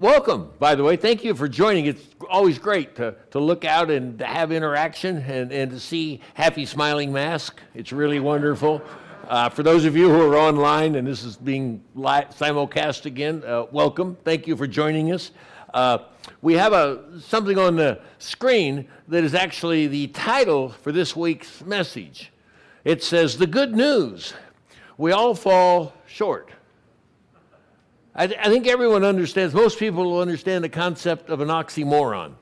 Welcome, by the way. Thank you for joining. It's always great to, to look out and to have interaction and, and to see happy, smiling mask. It's really wonderful. Uh, for those of you who are online and this is being live, simulcast again, uh, welcome. Thank you for joining us. Uh, we have a, something on the screen that is actually the title for this week's message. It says, The Good News. We all fall short. I, th- I think everyone understands, most people will understand the concept of an oxymoron.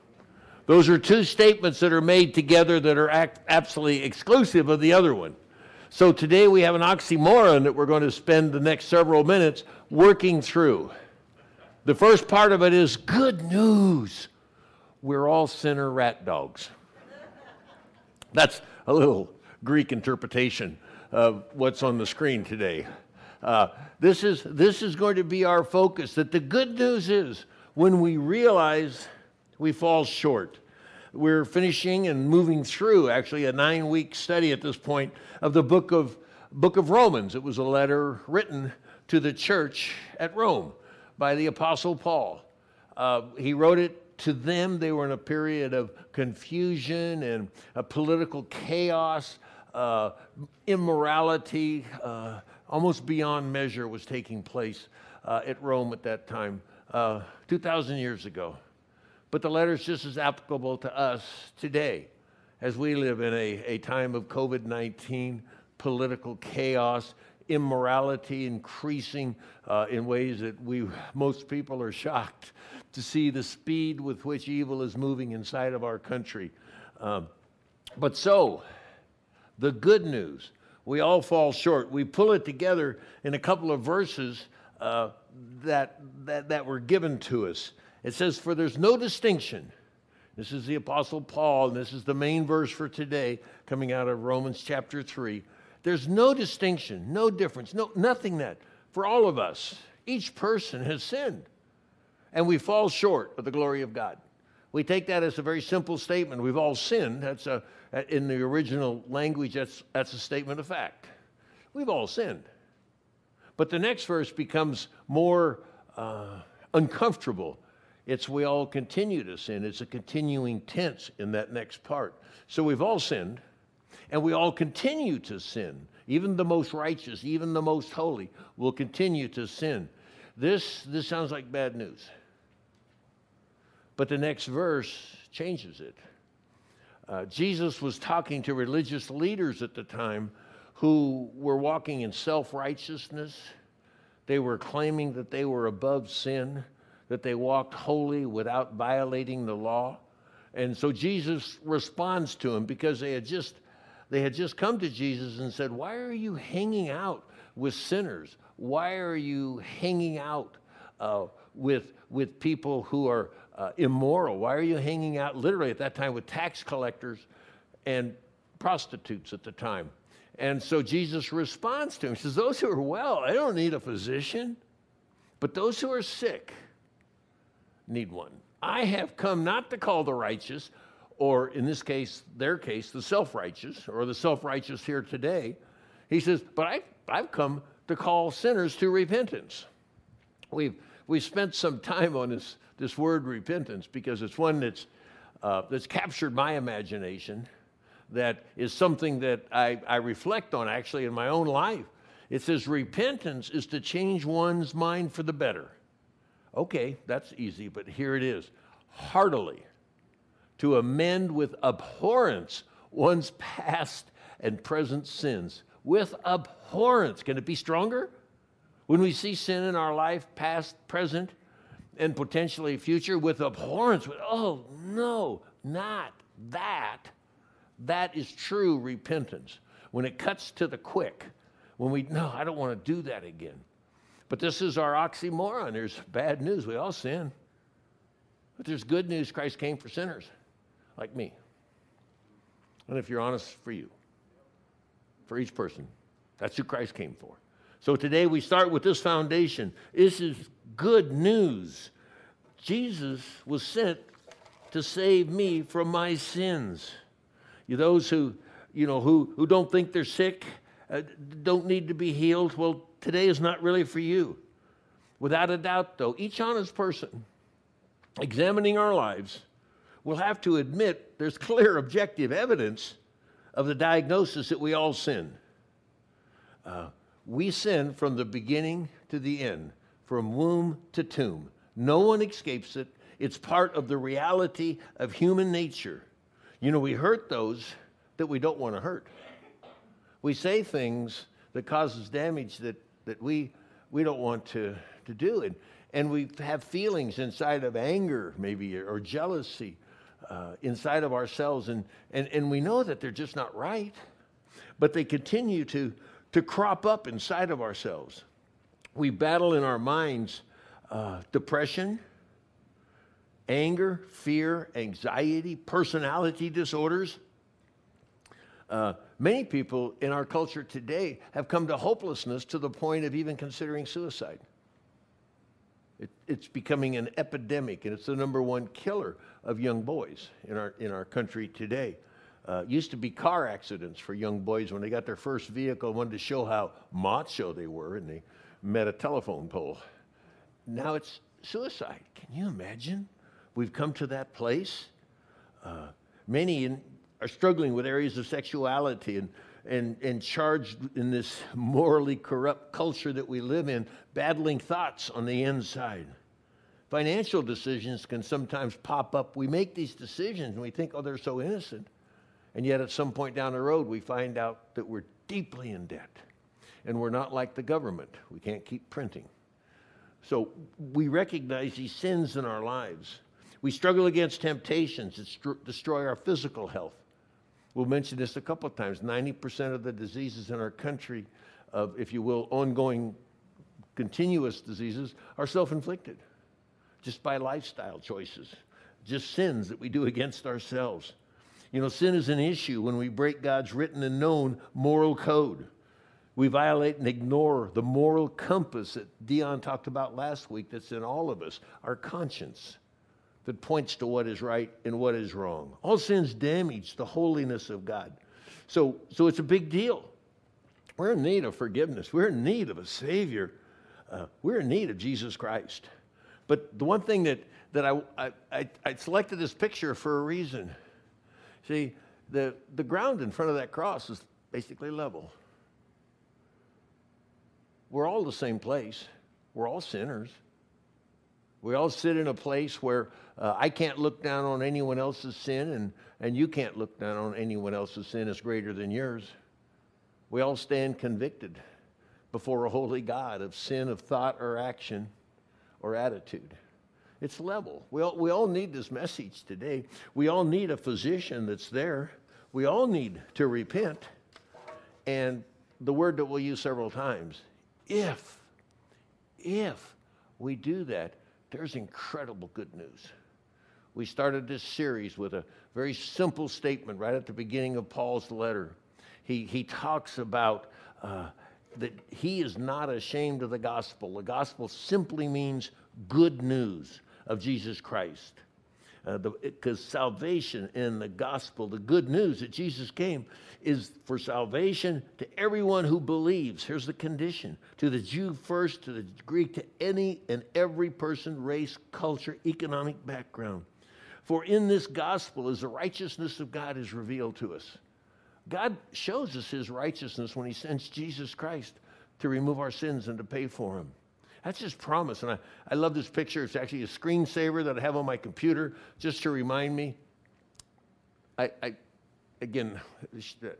Those are two statements that are made together that are act- absolutely exclusive of the other one. So today we have an oxymoron that we're going to spend the next several minutes working through. The first part of it is good news. We're all sinner rat dogs. That's a little Greek interpretation of what's on the screen today. Uh, this, is, this is going to be our focus. That the good news is when we realize we fall short. We're finishing and moving through actually a nine week study at this point of the book of, book of Romans. It was a letter written to the church at Rome by the Apostle Paul. Uh, he wrote it to them. They were in a period of confusion and political chaos, uh, immorality, uh, almost beyond measure was taking place uh, at Rome at that time, uh, 2,000 years ago. But the letter is just as applicable to us today as we live in a, a time of COVID 19, political chaos, immorality increasing uh, in ways that we most people are shocked to see the speed with which evil is moving inside of our country. Um, but so, the good news, we all fall short. We pull it together in a couple of verses uh, that, that, that were given to us. It says, For there's no distinction. This is the Apostle Paul, and this is the main verse for today, coming out of Romans chapter 3. There's no distinction, no difference, no, nothing that for all of us, each person has sinned, and we fall short of the glory of God. We take that as a very simple statement. We've all sinned. That's a, in the original language, that's, that's a statement of fact. We've all sinned. But the next verse becomes more uh, uncomfortable. It's we all continue to sin. It's a continuing tense in that next part. So we've all sinned, and we all continue to sin. Even the most righteous, even the most holy, will continue to sin. This, this sounds like bad news. But the next verse changes it. Uh, Jesus was talking to religious leaders at the time who were walking in self righteousness. They were claiming that they were above sin, that they walked holy without violating the law. And so Jesus responds to them because they had just they had just come to Jesus and said, "Why are you hanging out with sinners? Why are you hanging out uh, with with people who are uh, immoral? Why are you hanging out literally at that time with tax collectors and prostitutes at the time? And so Jesus responds to him. He says, Those who are well, they don't need a physician, but those who are sick need one. I have come not to call the righteous, or in this case, their case, the self righteous, or the self righteous here today. He says, But I, I've come to call sinners to repentance. We've, we've spent some time on this this word repentance because it's one that's, uh, that's captured my imagination, that is something that I, I reflect on actually in my own life. It says repentance is to change one's mind for the better. Okay, that's easy, but here it is heartily to amend with abhorrence one's past and present sins. With abhorrence. Can it be stronger? When we see sin in our life, past, present, and potentially future with abhorrence. with, Oh, no, not that. That is true repentance. When it cuts to the quick, when we, no, I don't want to do that again. But this is our oxymoron. There's bad news. We all sin. But there's good news. Christ came for sinners like me. And if you're honest, for you, for each person, that's who Christ came for. So today we start with this foundation. This is good news. Jesus was sent to save me from my sins. You those who, you know, who, who don't think they're sick, uh, don't need to be healed, well, today is not really for you. Without a doubt, though, each honest person examining our lives, we'll have to admit there's clear objective evidence of the diagnosis that we all sin. Uh, we sin from the beginning to the end, from womb to tomb. No one escapes it. It's part of the reality of human nature. You know, we hurt those that we don't want to hurt. We say things that causes damage that, that we, we don't want to, to do. And, and we have feelings inside of anger, maybe, or jealousy uh, inside of ourselves. And, and, and we know that they're just not right, but they continue to, to crop up inside of ourselves. We battle in our minds uh, depression, anger, fear, anxiety, personality disorders. Uh, many people in our culture today have come to hopelessness to the point of even considering suicide. It, it's becoming an epidemic, and it's the number one killer of young boys in our, in our country today. Uh, used to be car accidents for young boys when they got their first vehicle, wanted to show how macho they were, and they met a telephone pole. Now it's suicide. Can you imagine? We've come to that place. Uh, many in, are struggling with areas of sexuality and, and, and charged in this morally corrupt culture that we live in, battling thoughts on the inside. Financial decisions can sometimes pop up. We make these decisions and we think, oh, they're so innocent. And yet, at some point down the road, we find out that we're deeply in debt. And we're not like the government. We can't keep printing. So we recognize these sins in our lives. We struggle against temptations that destroy our physical health. We'll mention this a couple of times. 90% of the diseases in our country, of, if you will, ongoing continuous diseases, are self inflicted just by lifestyle choices, just sins that we do against ourselves. You know, sin is an issue when we break God's written and known moral code. We violate and ignore the moral compass that Dion talked about last week that's in all of us, our conscience that points to what is right and what is wrong. All sins damage the holiness of God. So, so it's a big deal. We're in need of forgiveness. We're in need of a Savior. Uh, we're in need of Jesus Christ. But the one thing that, that I, I, I selected this picture for a reason. See, the, the ground in front of that cross is basically level. We're all the same place. We're all sinners. We all sit in a place where uh, I can't look down on anyone else's sin, and, and you can't look down on anyone else's sin as greater than yours. We all stand convicted before a holy God of sin of thought or action or attitude. It's level. We all, we all need this message today. We all need a physician that's there. We all need to repent. And the word that we'll use several times if, if we do that, there's incredible good news. We started this series with a very simple statement right at the beginning of Paul's letter. He, he talks about uh, that he is not ashamed of the gospel. The gospel simply means good news of Jesus Christ. Because uh, salvation in the gospel, the good news that Jesus came, is for salvation to everyone who believes. Here's the condition to the Jew first, to the Greek, to any and every person, race, culture, economic background. For in this gospel is the righteousness of God is revealed to us. God shows us his righteousness when he sends Jesus Christ to remove our sins and to pay for them. That's his promise. And I, I love this picture. It's actually a screensaver that I have on my computer just to remind me. I, I again,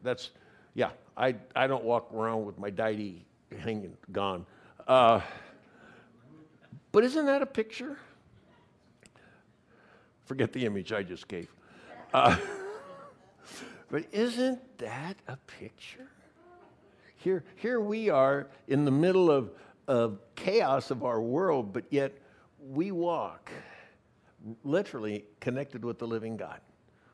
that's, yeah, I, I don't walk around with my deity hanging gone. Uh, but isn't that a picture? Forget the image I just gave. Uh, but isn't that a picture? Here, here we are in the middle of, of chaos of our world, but yet we walk literally connected with the living God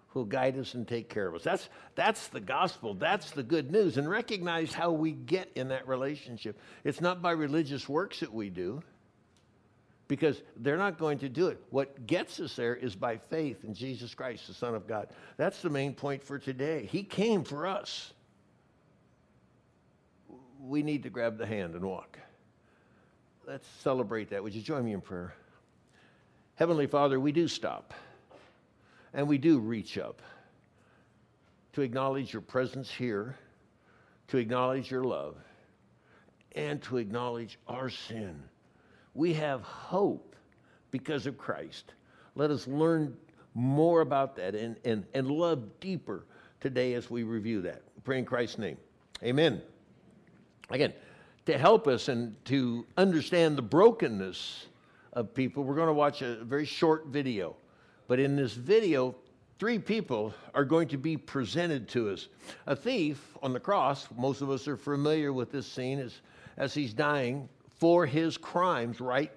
who'll guide us and take care of us. That's, that's the gospel. That's the good news. And recognize how we get in that relationship. It's not by religious works that we do, because they're not going to do it. What gets us there is by faith in Jesus Christ, the Son of God. That's the main point for today. He came for us. We need to grab the hand and walk. Let's celebrate that. Would you join me in prayer? Heavenly Father, we do stop and we do reach up to acknowledge your presence here, to acknowledge your love, and to acknowledge our sin. We have hope because of Christ. Let us learn more about that and, and, and love deeper today as we review that. pray in Christ's name. Amen. Again, to help us and to understand the brokenness of people, we're going to watch a very short video. But in this video, three people are going to be presented to us. A thief on the cross, most of us are familiar with this scene as, as he's dying for his crimes, right?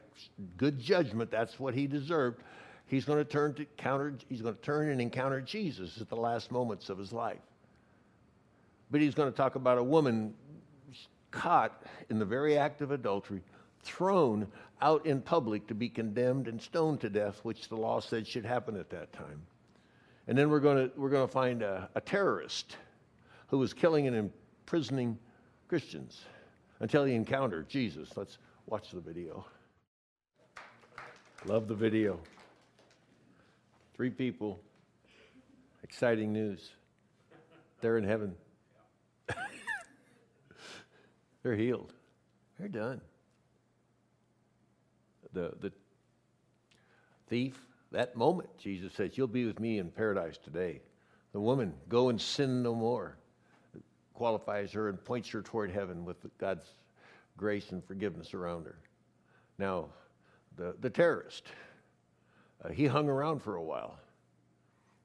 Good judgment, that's what he deserved. He's going to turn to counter, he's going to turn and encounter Jesus at the last moments of his life. But he's going to talk about a woman caught in the very act of adultery, thrown out in public to be condemned and stoned to death, which the law said should happen at that time. And then we're going to, we're going to find a, a terrorist who was killing and imprisoning Christians until he encountered Jesus. Let's watch the video. Love the video. Three people. Exciting news. They're in heaven. They're healed. They're done. The, the thief, that moment, Jesus says, You'll be with me in paradise today. The woman, go and sin no more, qualifies her and points her toward heaven with God's grace and forgiveness around her. Now, the, the terrorist, uh, he hung around for a while.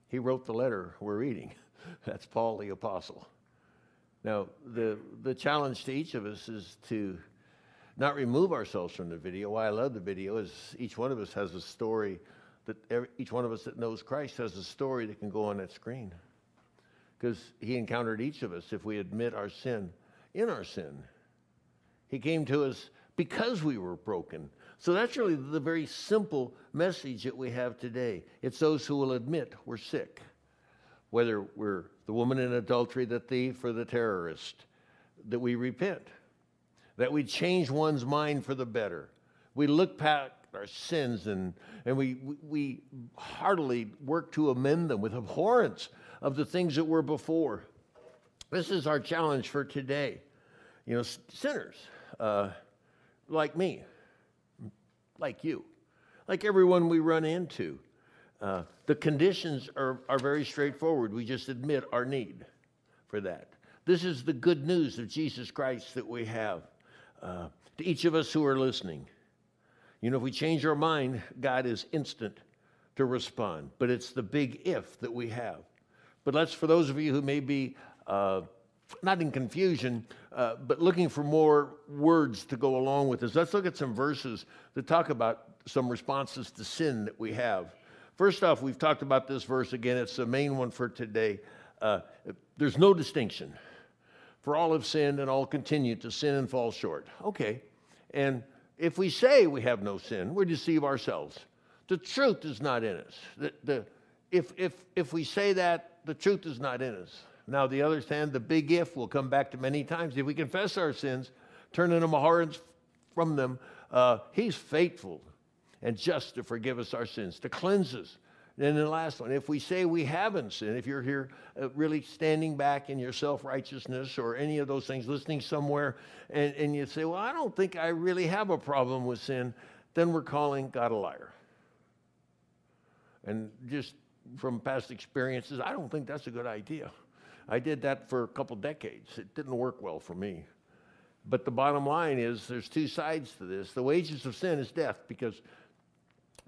He wrote the letter we're reading. That's Paul the Apostle. Now, the, the challenge to each of us is to not remove ourselves from the video. Why I love the video is each one of us has a story that every, each one of us that knows Christ has a story that can go on that screen. Because he encountered each of us if we admit our sin in our sin. He came to us because we were broken. So that's really the very simple message that we have today. It's those who will admit we're sick, whether we're the woman in adultery, the thief, or the terrorist, that we repent, that we change one's mind for the better. We look past our sins and, and we, we heartily work to amend them with abhorrence of the things that were before. This is our challenge for today. You know, sinners uh, like me, like you, like everyone we run into. Uh, the conditions are, are very straightforward. We just admit our need for that. This is the good news of Jesus Christ that we have uh, to each of us who are listening. You know, if we change our mind, God is instant to respond. But it's the big if that we have. But let's, for those of you who may be uh, not in confusion, uh, but looking for more words to go along with this, let's look at some verses that talk about some responses to sin that we have. First off, we've talked about this verse again. It's the main one for today. Uh, there's no distinction. For all have sinned and all continue to sin and fall short. Okay. And if we say we have no sin, we deceive ourselves. The truth is not in us. The, the, if, if, if we say that, the truth is not in us. Now, the other hand, the big if will come back to many times. If we confess our sins, turn in abhorrence from them, uh, He's faithful and just to forgive us our sins, to cleanse us. And the last one, if we say we haven't sinned, if you're here uh, really standing back in your self righteousness or any of those things, listening somewhere, and, and you say, Well, I don't think I really have a problem with sin, then we're calling God a liar. And just from past experiences, I don't think that's a good idea. I did that for a couple decades. It didn't work well for me. But the bottom line is there's two sides to this. The wages of sin is death because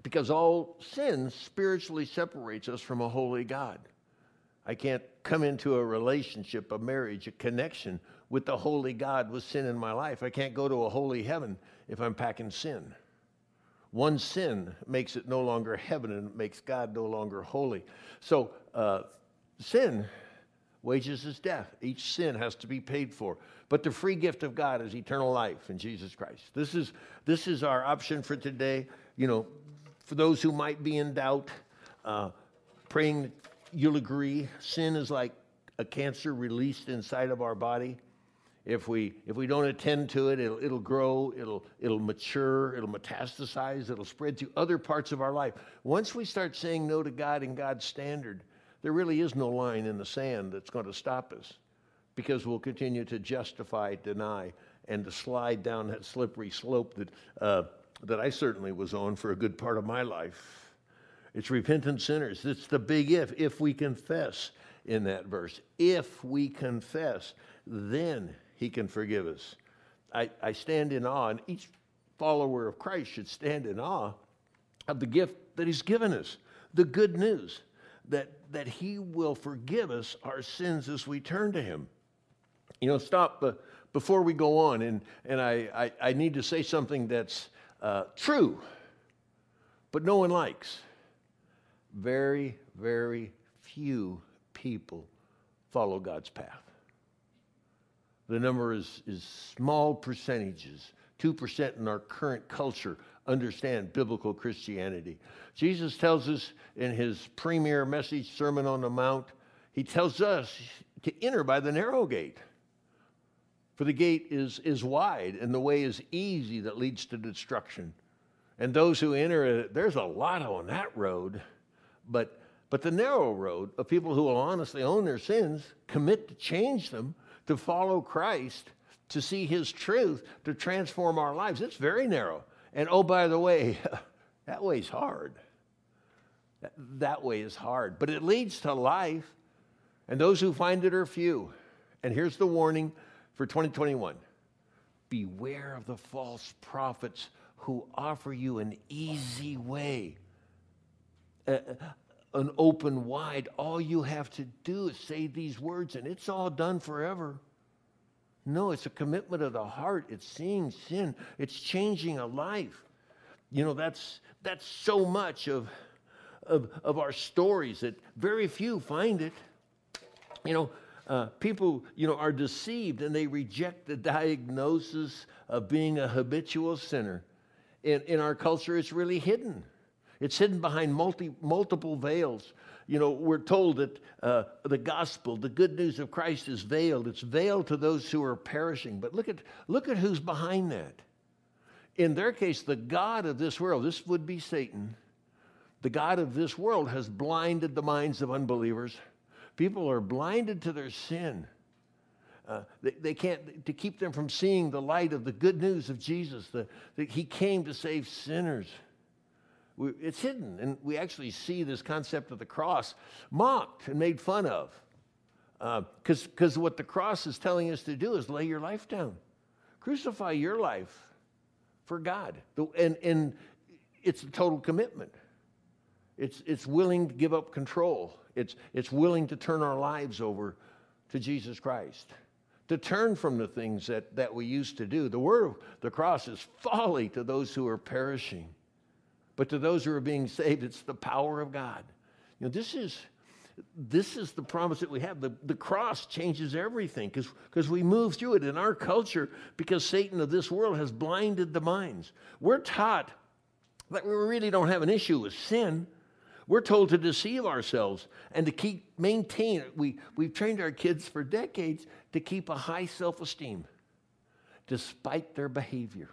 because all sin spiritually separates us from a holy God. I can't come into a relationship, a marriage, a connection with the holy God with sin in my life. I can't go to a holy heaven if I'm packing sin. One sin makes it no longer heaven and makes God no longer holy. So, uh, sin, wages is death. Each sin has to be paid for. But the free gift of God is eternal life in Jesus Christ. This is, this is our option for today. You know, for those who might be in doubt, uh, praying you'll agree sin is like a cancer released inside of our body. If we, if we don't attend to it, it'll, it'll grow, it'll, it'll mature, it'll metastasize, it'll spread to other parts of our life. Once we start saying no to God and God's standard, there really is no line in the sand that's going to stop us because we'll continue to justify, deny, and to slide down that slippery slope that, uh, that I certainly was on for a good part of my life. It's repentant sinners. It's the big if. If we confess in that verse, if we confess, then he can forgive us. I, I stand in awe, and each follower of Christ should stand in awe of the gift that he's given us, the good news that, that he will forgive us our sins as we turn to him. You know, stop uh, before we go on, and, and I, I, I need to say something that's uh, true, but no one likes. Very, very few people follow God's path. The number is, is small percentages. 2% in our current culture understand biblical Christianity. Jesus tells us in his premier message, Sermon on the Mount, he tells us to enter by the narrow gate. For the gate is, is wide and the way is easy that leads to destruction. And those who enter it, there's a lot on that road. But, but the narrow road of people who will honestly own their sins, commit to change them, to follow Christ, to see his truth, to transform our lives, it's very narrow. And oh, by the way, that way's hard. That, that way is hard, but it leads to life. And those who find it are few. And here's the warning for 2021 Beware of the false prophets who offer you an easy way, uh, an open wide. All you have to do is say these words, and it's all done forever. No, it's a commitment of the heart. It's seeing sin. It's changing a life. You know, that's that's so much of of, of our stories that very few find it. You know, uh, people, you know, are deceived and they reject the diagnosis of being a habitual sinner. In, in our culture, it's really hidden. It's hidden behind multi, multiple veils. You know, we're told that uh, the gospel, the good news of Christ, is veiled. It's veiled to those who are perishing. But look at, look at who's behind that. In their case, the God of this world, this would be Satan, the God of this world has blinded the minds of unbelievers People are blinded to their sin. Uh, they, they, can't, to keep them from seeing the light of the good news of Jesus, that He came to save sinners. We, it's hidden, and we actually see this concept of the cross mocked and made fun of. Because uh, what the cross is telling us to do is lay your life down, crucify your life for God. And, and it's a total commitment, it's, it's willing to give up control. It's, it's willing to turn our lives over to Jesus Christ, to turn from the things that, that we used to do. The word of the cross is folly to those who are perishing, but to those who are being saved, it's the power of God. You know, this is, this is the promise that we have. The, the cross changes everything because we move through it in our culture because Satan of this world has blinded the minds. We're taught that we really don't have an issue with sin. We're told to deceive ourselves and to keep maintain we we've trained our kids for decades to keep a high self-esteem despite their behavior.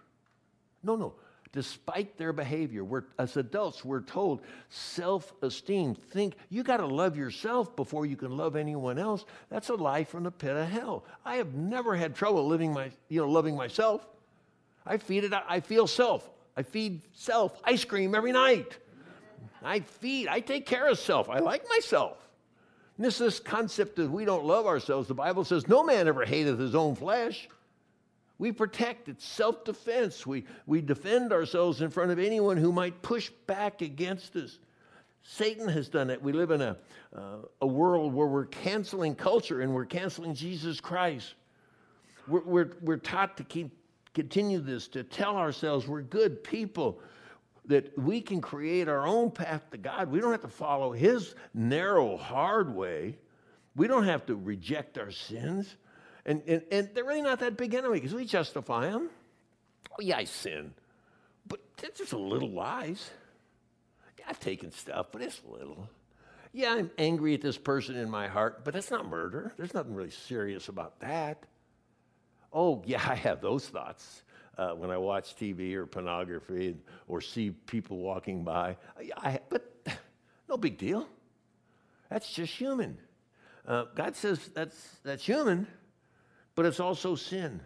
No, no. Despite their behavior, we're, as adults, we're told self esteem. Think you got to love yourself before you can love anyone else. That's a lie from the pit of hell. I have never had trouble living my, you know, loving myself. I feed it. I feel self. I feed self ice cream every night. I feed, I take care of self. I like myself. And this this concept that we don't love ourselves. The Bible says, No man ever hateth his own flesh. We protect, it's self defense. We, we defend ourselves in front of anyone who might push back against us. Satan has done it. We live in a, uh, a world where we're canceling culture and we're canceling Jesus Christ. We're, we're, we're taught to keep, continue this, to tell ourselves we're good people that we can create our own path to God. We don't have to follow His narrow, hard way. We don't have to reject our sins. And, and, and they're really not that big anyway because we justify them. Oh, yeah, I sin. But it's just a little lies. Yeah, I've taken stuff, but it's little. Yeah, I'm angry at this person in my heart, but that's not murder. There's nothing really serious about that. Oh, yeah, I have those thoughts uh, when I watch TV or pornography or see people walking by. I, but no big deal. That's just human. Uh, God says that's, that's human, but it's also sin.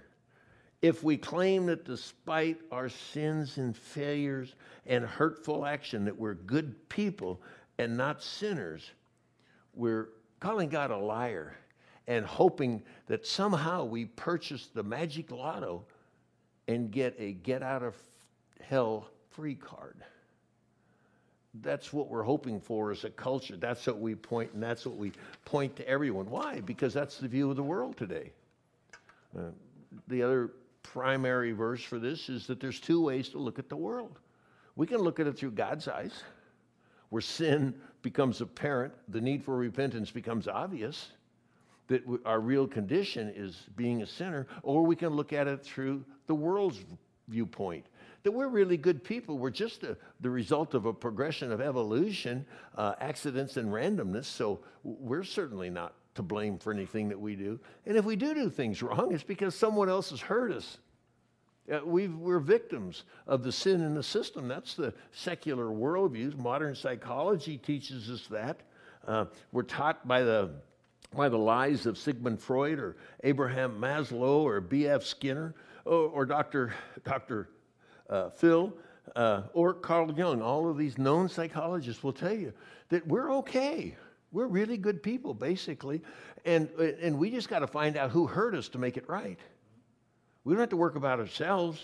If we claim that despite our sins and failures and hurtful action that we're good people and not sinners, we're calling God a liar and hoping that somehow we purchase the magic lotto and get a get out of hell free card. That's what we're hoping for as a culture. That's what we point, and that's what we point to everyone. Why? Because that's the view of the world today. Uh, the other primary verse for this is that there's two ways to look at the world. We can look at it through God's eyes, where sin becomes apparent, the need for repentance becomes obvious, that our real condition is being a sinner, or we can look at it through the world's viewpoint that we're really good people. We're just a, the result of a progression of evolution, uh, accidents, and randomness. So we're certainly not to blame for anything that we do. And if we do do things wrong, it's because someone else has hurt us. Uh, we are victims of the sin in the system. That's the secular worldview. Modern psychology teaches us that. Uh, we're taught by the by the lies of Sigmund Freud or Abraham Maslow or B.F. Skinner or, or Dr. Dr uh, Phil, uh, or Carl Jung, all of these known psychologists will tell you that we're okay. We're really good people, basically. And, and we just got to find out who hurt us to make it right. We don't have to work about ourselves.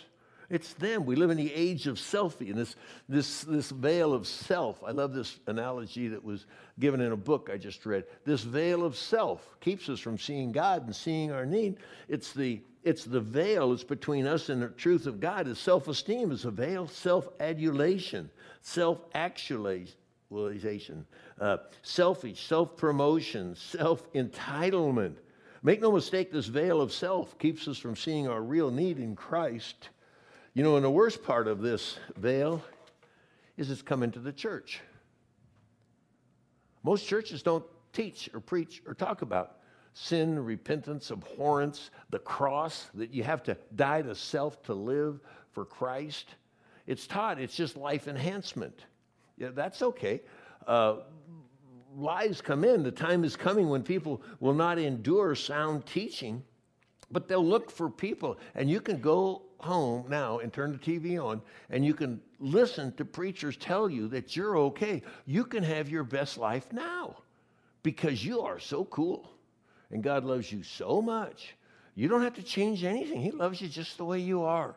It's them. We live in the age of selfie and this, this, this veil of self. I love this analogy that was given in a book I just read. This veil of self keeps us from seeing God and seeing our need. It's the it's the veil that's between us and the truth of God. Is self-esteem is a veil, self-adulation, self-actualization, uh, selfish, self-promotion, self-entitlement. Make no mistake, this veil of self keeps us from seeing our real need in Christ. You know, and the worst part of this veil is it's coming to the church. Most churches don't teach or preach or talk about sin, repentance, abhorrence, the cross, that you have to die to self to live for Christ. It's taught, it's just life enhancement. Yeah, that's okay. Uh, lies come in. The time is coming when people will not endure sound teaching, but they'll look for people. And you can go home now and turn the TV on, and you can listen to preachers tell you that you're okay. You can have your best life now because you are so cool. And God loves you so much. You don't have to change anything. He loves you just the way you are.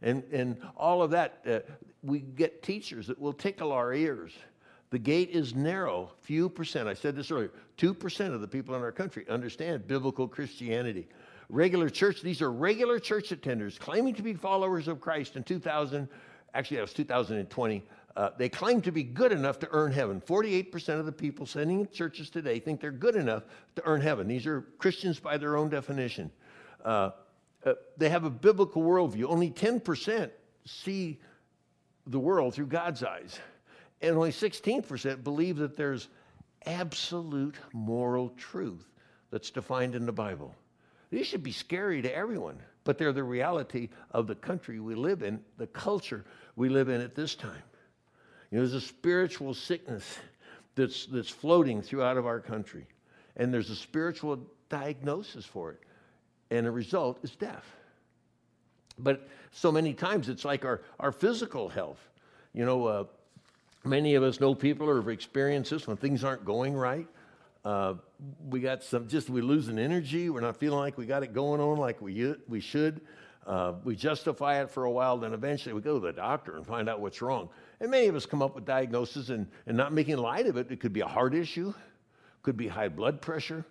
And, and all of that, uh, we get teachers that will tickle our ears. The gate is narrow, few percent. I said this earlier 2% of the people in our country understand biblical Christianity. Regular church, these are regular church attenders claiming to be followers of Christ in 2000, actually, that was 2020. Uh, they claim to be good enough to earn heaven. 48% of the people sending in churches today think they're good enough to earn heaven. These are Christians by their own definition. Uh, uh, they have a biblical worldview. Only 10% see the world through God's eyes. And only 16% believe that there's absolute moral truth that's defined in the Bible. These should be scary to everyone, but they're the reality of the country we live in, the culture we live in at this time. You know, there's a spiritual sickness that's, that's floating throughout of our country, and there's a spiritual diagnosis for it, and the result is death. But so many times it's like our, our physical health. You know, uh, many of us know people or have experienced this when things aren't going right. Uh, we got some, just we're losing energy. We're not feeling like we got it going on like we, we should. Uh, we justify it for a while, then eventually we go to the doctor and find out what's wrong. And many of us come up with diagnoses and, and not making light of it. It could be a heart issue, could be high blood pressure,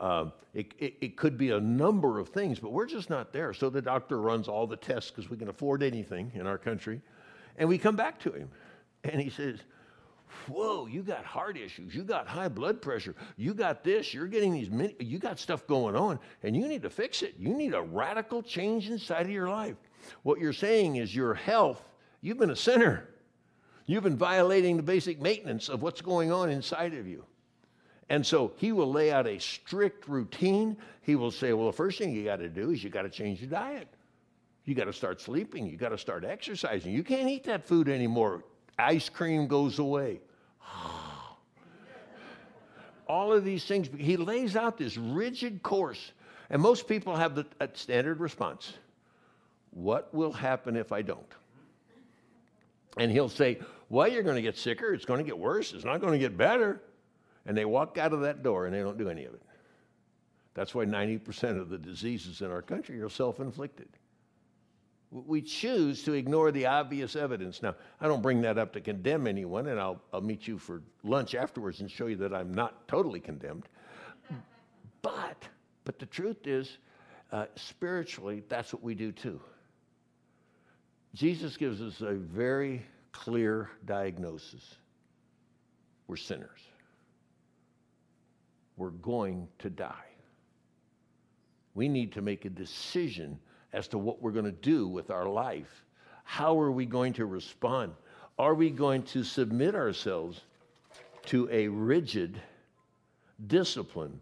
uh, it, it, it, could be a number of things, but we're just not there. So the doctor runs all the tests because we can afford anything in our country. And we come back to him and he says, Whoa, you got heart issues. You got high blood pressure. You got this. You're getting these, you got stuff going on, and you need to fix it. You need a radical change inside of your life. What you're saying is your health, you've been a sinner. You've been violating the basic maintenance of what's going on inside of you. And so he will lay out a strict routine. He will say, well, the first thing you got to do is you got to change your diet. You got to start sleeping. You got to start exercising. You can't eat that food anymore. Ice cream goes away. All of these things, he lays out this rigid course. And most people have the standard response What will happen if I don't? And he'll say, Well, you're going to get sicker. It's going to get worse. It's not going to get better. And they walk out of that door and they don't do any of it. That's why 90% of the diseases in our country are self inflicted. We choose to ignore the obvious evidence. Now, I don't bring that up to condemn anyone, and I'll, I'll meet you for lunch afterwards and show you that I'm not totally condemned. But, but the truth is, uh, spiritually, that's what we do too. Jesus gives us a very clear diagnosis we're sinners, we're going to die. We need to make a decision as to what we're going to do with our life. How are we going to respond? Are we going to submit ourselves to a rigid discipline?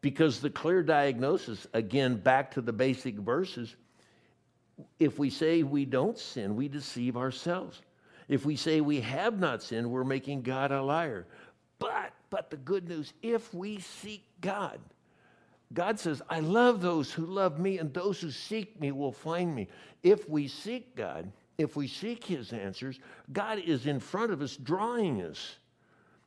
Because the clear diagnosis, again, back to the basic verses, if we say we don't sin, we deceive ourselves. If we say we have not sinned, we're making God a liar. But, but the good news, if we seek God, God says, I love those who love me, and those who seek me will find me. If we seek God, if we seek His answers, God is in front of us, drawing us.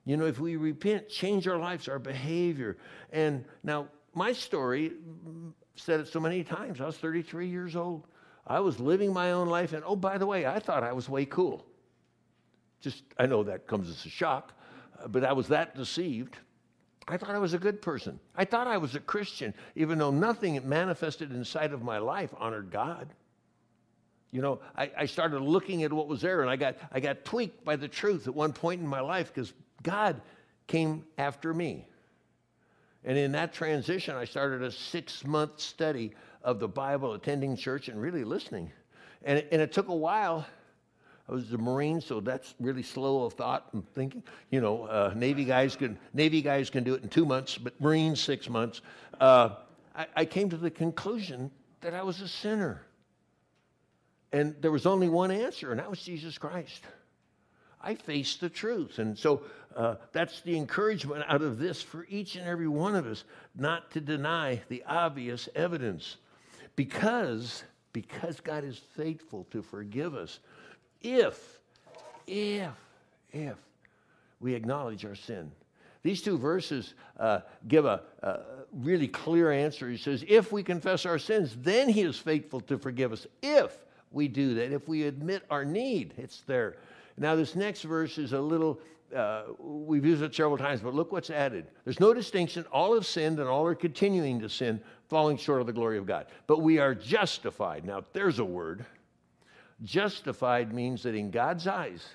You know, if we repent, change our lives, our behavior. And now, my story mm, said it so many times. I was 33 years old. I was living my own life, and oh, by the way, I thought I was way cool. Just, I know that comes as a shock, but I was that deceived. I thought I was a good person. I thought I was a Christian, even though nothing manifested inside of my life honored God. You know, I, I started looking at what was there and I got, I got tweaked by the truth at one point in my life because God came after me. And in that transition, I started a six month study of the Bible, attending church, and really listening. And it, and it took a while I was a Marine, so that's really slow of thought and thinking. You know, uh, Navy guys can Navy guys can do it in two months, but Marines six months. Uh, I, I came to the conclusion that I was a sinner, and there was only one answer, and that was Jesus Christ. I faced the truth, and so uh, that's the encouragement out of this for each and every one of us, not to deny the obvious evidence, because because God is faithful to forgive us if, if, if we acknowledge our sin. These two verses uh, give a, a, really clear answer. He says, If we confess our sins, then He is faithful to forgive us. If we do that, if we admit our need, it's there. Now, this next verse is a little, uh, we've used it several times, but look what's added. There's no distinction. All have sinned and all are continuing to sin, falling short of the glory of God. But we are justified. Now, there's a word. Justified means that in God's eyes,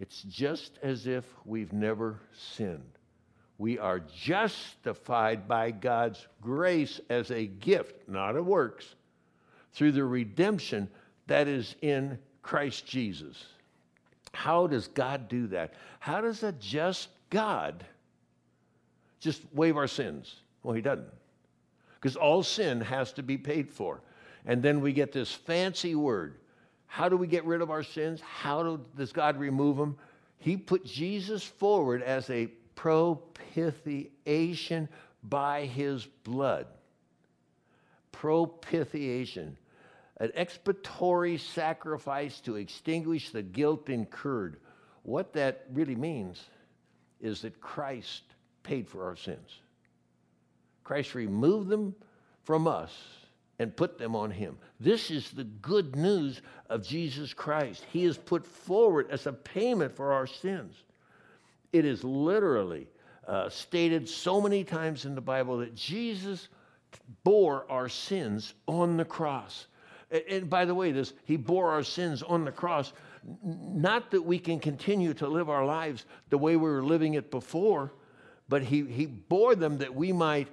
it's just as if we've never sinned. We are justified by God's grace as a gift, not of works, through the redemption that is in Christ Jesus. How does God do that? How does a just God just waive our sins? Well, He doesn't. Because all sin has to be paid for. And then we get this fancy word. How do we get rid of our sins? How do, does God remove them? He put Jesus forward as a propitiation by his blood. Propitiation, an expiatory sacrifice to extinguish the guilt incurred. What that really means is that Christ paid for our sins. Christ removed them from us and put them on him. This is the good news of Jesus Christ. He is put forward as a payment for our sins. It is literally uh, stated so many times in the Bible that Jesus bore our sins on the cross. And, and by the way, this he bore our sins on the cross, not that we can continue to live our lives the way we were living it before, but he, he bore them that we might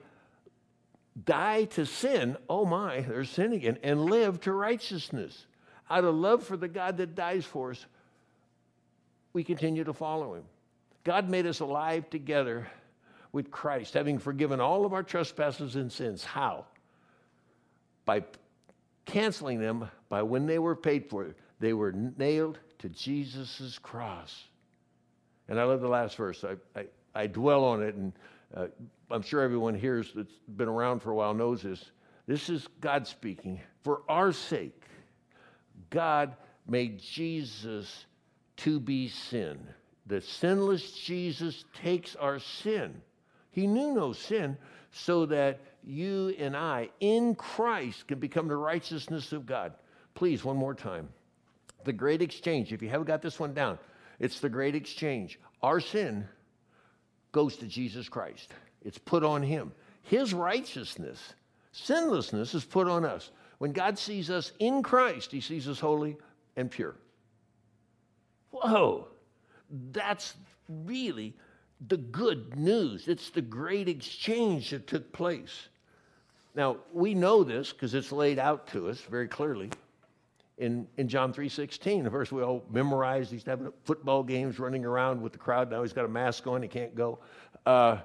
die to sin, oh my, there's sin again, and live to righteousness. Out of love for the God that dies for us, we continue to follow him. God made us alive together with Christ, having forgiven all of our trespasses and sins. How? By canceling them by when they were paid for. They were nailed to Jesus' cross. And I love the last verse. I, I, I dwell on it, and uh, I'm sure everyone here that's been around for a while knows this. This is God speaking. For our sake, God made Jesus to be sin. The sinless Jesus takes our sin. He knew no sin, so that you and I in Christ can become the righteousness of God. Please, one more time. The great exchange. If you haven't got this one down, it's the great exchange. Our sin goes to Jesus Christ, it's put on Him. His righteousness, sinlessness, is put on us. When God sees us in Christ, He sees us holy and pure. Whoa, that's really the good news. It's the great exchange that took place. Now, we know this because it's laid out to us very clearly in, in John 3.16. The verse we all memorized. He's having football games running around with the crowd. Now he's got a mask on. He can't go. Uh,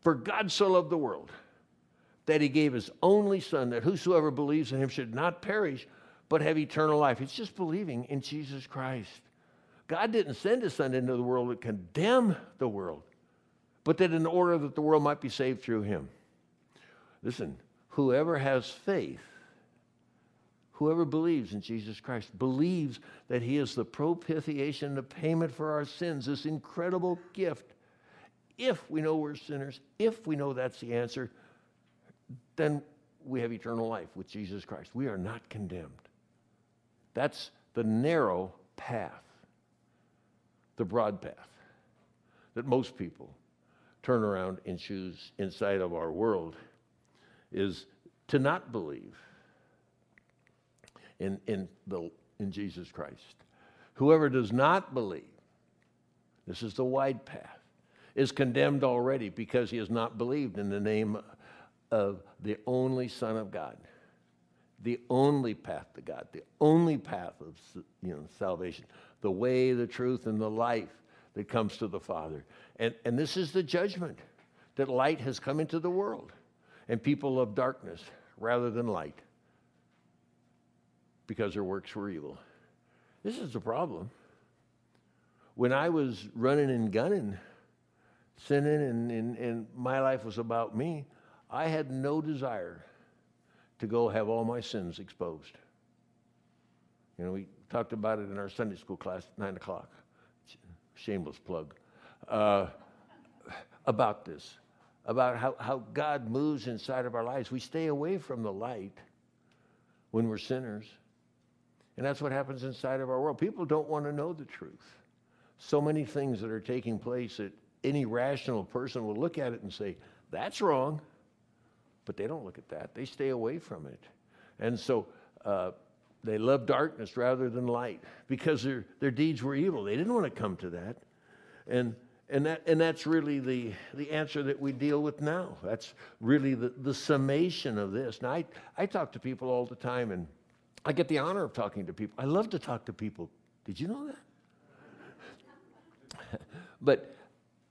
For God so loved the world that he gave his only son that whosoever believes in him should not perish but have eternal life. It's just believing in Jesus Christ. God didn't send his son into the world to condemn the world, but that in order that the world might be saved through him. Listen, whoever has faith, whoever believes in Jesus Christ, believes that he is the propitiation, the payment for our sins, this incredible gift. If we know we're sinners, if we know that's the answer, then we have eternal life with Jesus Christ. We are not condemned. That's the narrow path the broad path that most people turn around and choose inside of our world is to not believe in, in, the, in Jesus Christ. Whoever does not believe, this is the wide path, is condemned already because he has not believed in the name of the only Son of God. The only path to God, the only path of you know, salvation the way, the truth, and the life that comes to the Father. And, and this is the judgment that light has come into the world, and people love darkness rather than light because their works were evil. This is the problem. When I was running and gunning, sinning, and, and, and my life was about me, I had no desire to go have all my sins exposed. You know, we talked about it in our Sunday school class, at 9 o'clock. Shameless plug. Uh, about this, about how, how God moves inside of our lives. We stay away from the light when we're sinners. And that's what happens inside of our world. People don't want to know the truth. So many things that are taking place that any rational person will look at it and say, that's wrong. But they don't look at that, they stay away from it. And so, uh, they love darkness rather than light because their, their deeds were evil. They didn't want to come to that. And, and, that, and that's really the, the answer that we deal with now. That's really the, the summation of this. Now, I, I talk to people all the time, and I get the honor of talking to people. I love to talk to people. Did you know that? but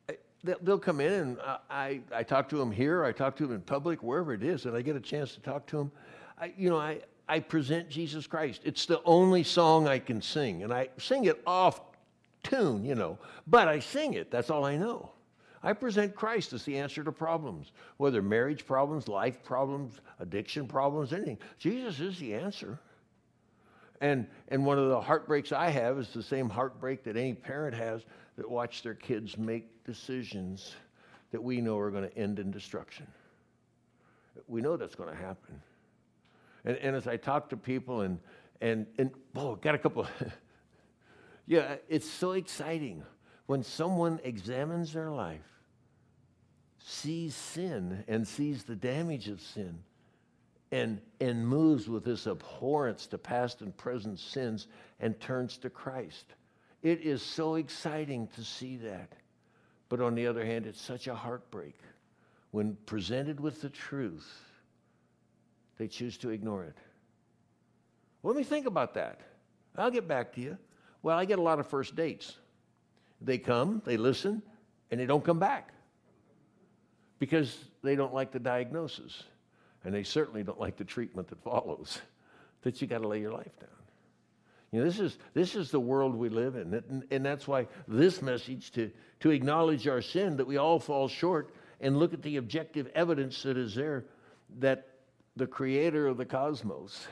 uh, they'll come in, and I, I talk to them here, I talk to them in public, wherever it is, and I get a chance to talk to them. I, you know, I, I present Jesus Christ. It's the only song I can sing, and I sing it off tune, you know, but I sing it. That's all I know. I present Christ as the answer to problems, whether marriage problems, life problems, addiction problems, anything. Jesus is the answer. And, and one of the heartbreaks I have is the same heartbreak that any parent has that watch their kids make decisions that we know are going to end in destruction. We know that's going to happen. And, and as I talk to people and, and, and oh, got a couple. yeah, it's so exciting when someone examines their life, sees sin and sees the damage of sin, and, and moves with this abhorrence to past and present sins and turns to Christ. It is so exciting to see that. But on the other hand, it's such a heartbreak when presented with the truth they choose to ignore it. let me think about that. I'll get back to you. Well, I get a lot of first dates. They come, they listen, and they don't come back. because they don't like the diagnosis. And they certainly don't like the treatment that follows, that you got to lay your life down. You know, this is, this is the world we live in. And, and that's why this message to, to acknowledge our sin, that we all fall short, and look at the objective evidence that is there that the creator of the cosmos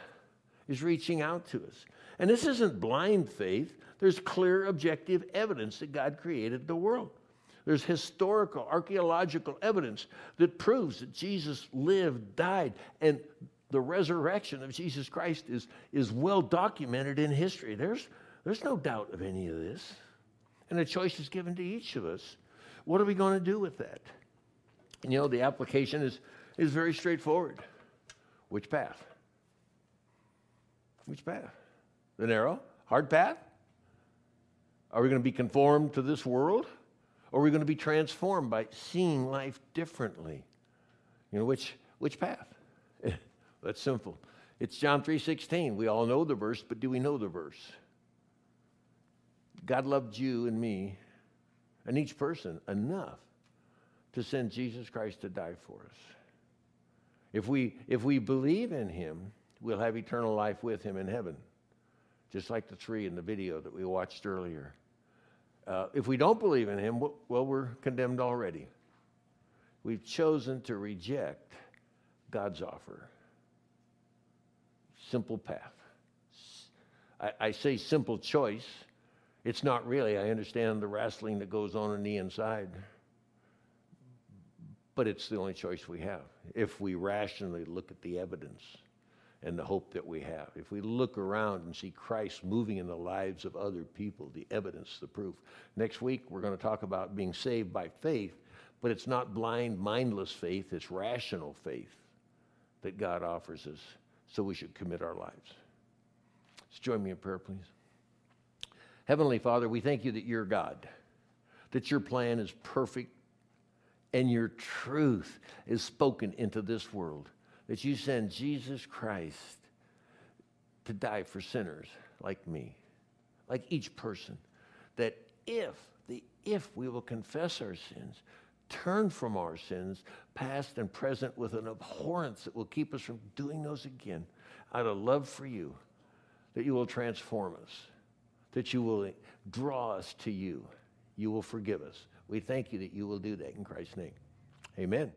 is reaching out to us. And this isn't blind faith, there's clear objective evidence that God created the world. There's historical, archaeological evidence that proves that Jesus lived, died, and the resurrection of Jesus Christ is, is well documented in history. There's, there's no doubt of any of this. And a choice is given to each of us. What are we going to do with that? And you know, the application is, is very straightforward. Which path? Which path? The narrow, hard path? Are we going to be conformed to this world? Or are we going to be transformed by seeing life differently? You know, which, which path? That's simple. It's John 3:16. We all know the verse, but do we know the verse? God loved you and me and each person enough to send Jesus Christ to die for us. If we, if we believe in him, we'll have eternal life with him in heaven, just like the three in the video that we watched earlier. Uh, if we don't believe in him, well, we're condemned already. We've chosen to reject God's offer. Simple path. I, I say simple choice. It's not really. I understand the wrestling that goes on in the inside. But it's the only choice we have if we rationally look at the evidence and the hope that we have. If we look around and see Christ moving in the lives of other people, the evidence, the proof. Next week, we're going to talk about being saved by faith, but it's not blind, mindless faith, it's rational faith that God offers us. So we should commit our lives. Let's join me in prayer, please. Heavenly Father, we thank you that you're God, that your plan is perfect and your truth is spoken into this world. That you send Jesus Christ to die for sinners like me, like each person. That if, the if we will confess our sins, turn from our sins, past and present, with an abhorrence that will keep us from doing those again, out of love for you, that you will transform us, that you will draw us to you, you will forgive us we thank you that you will do that in Christ's name. Amen.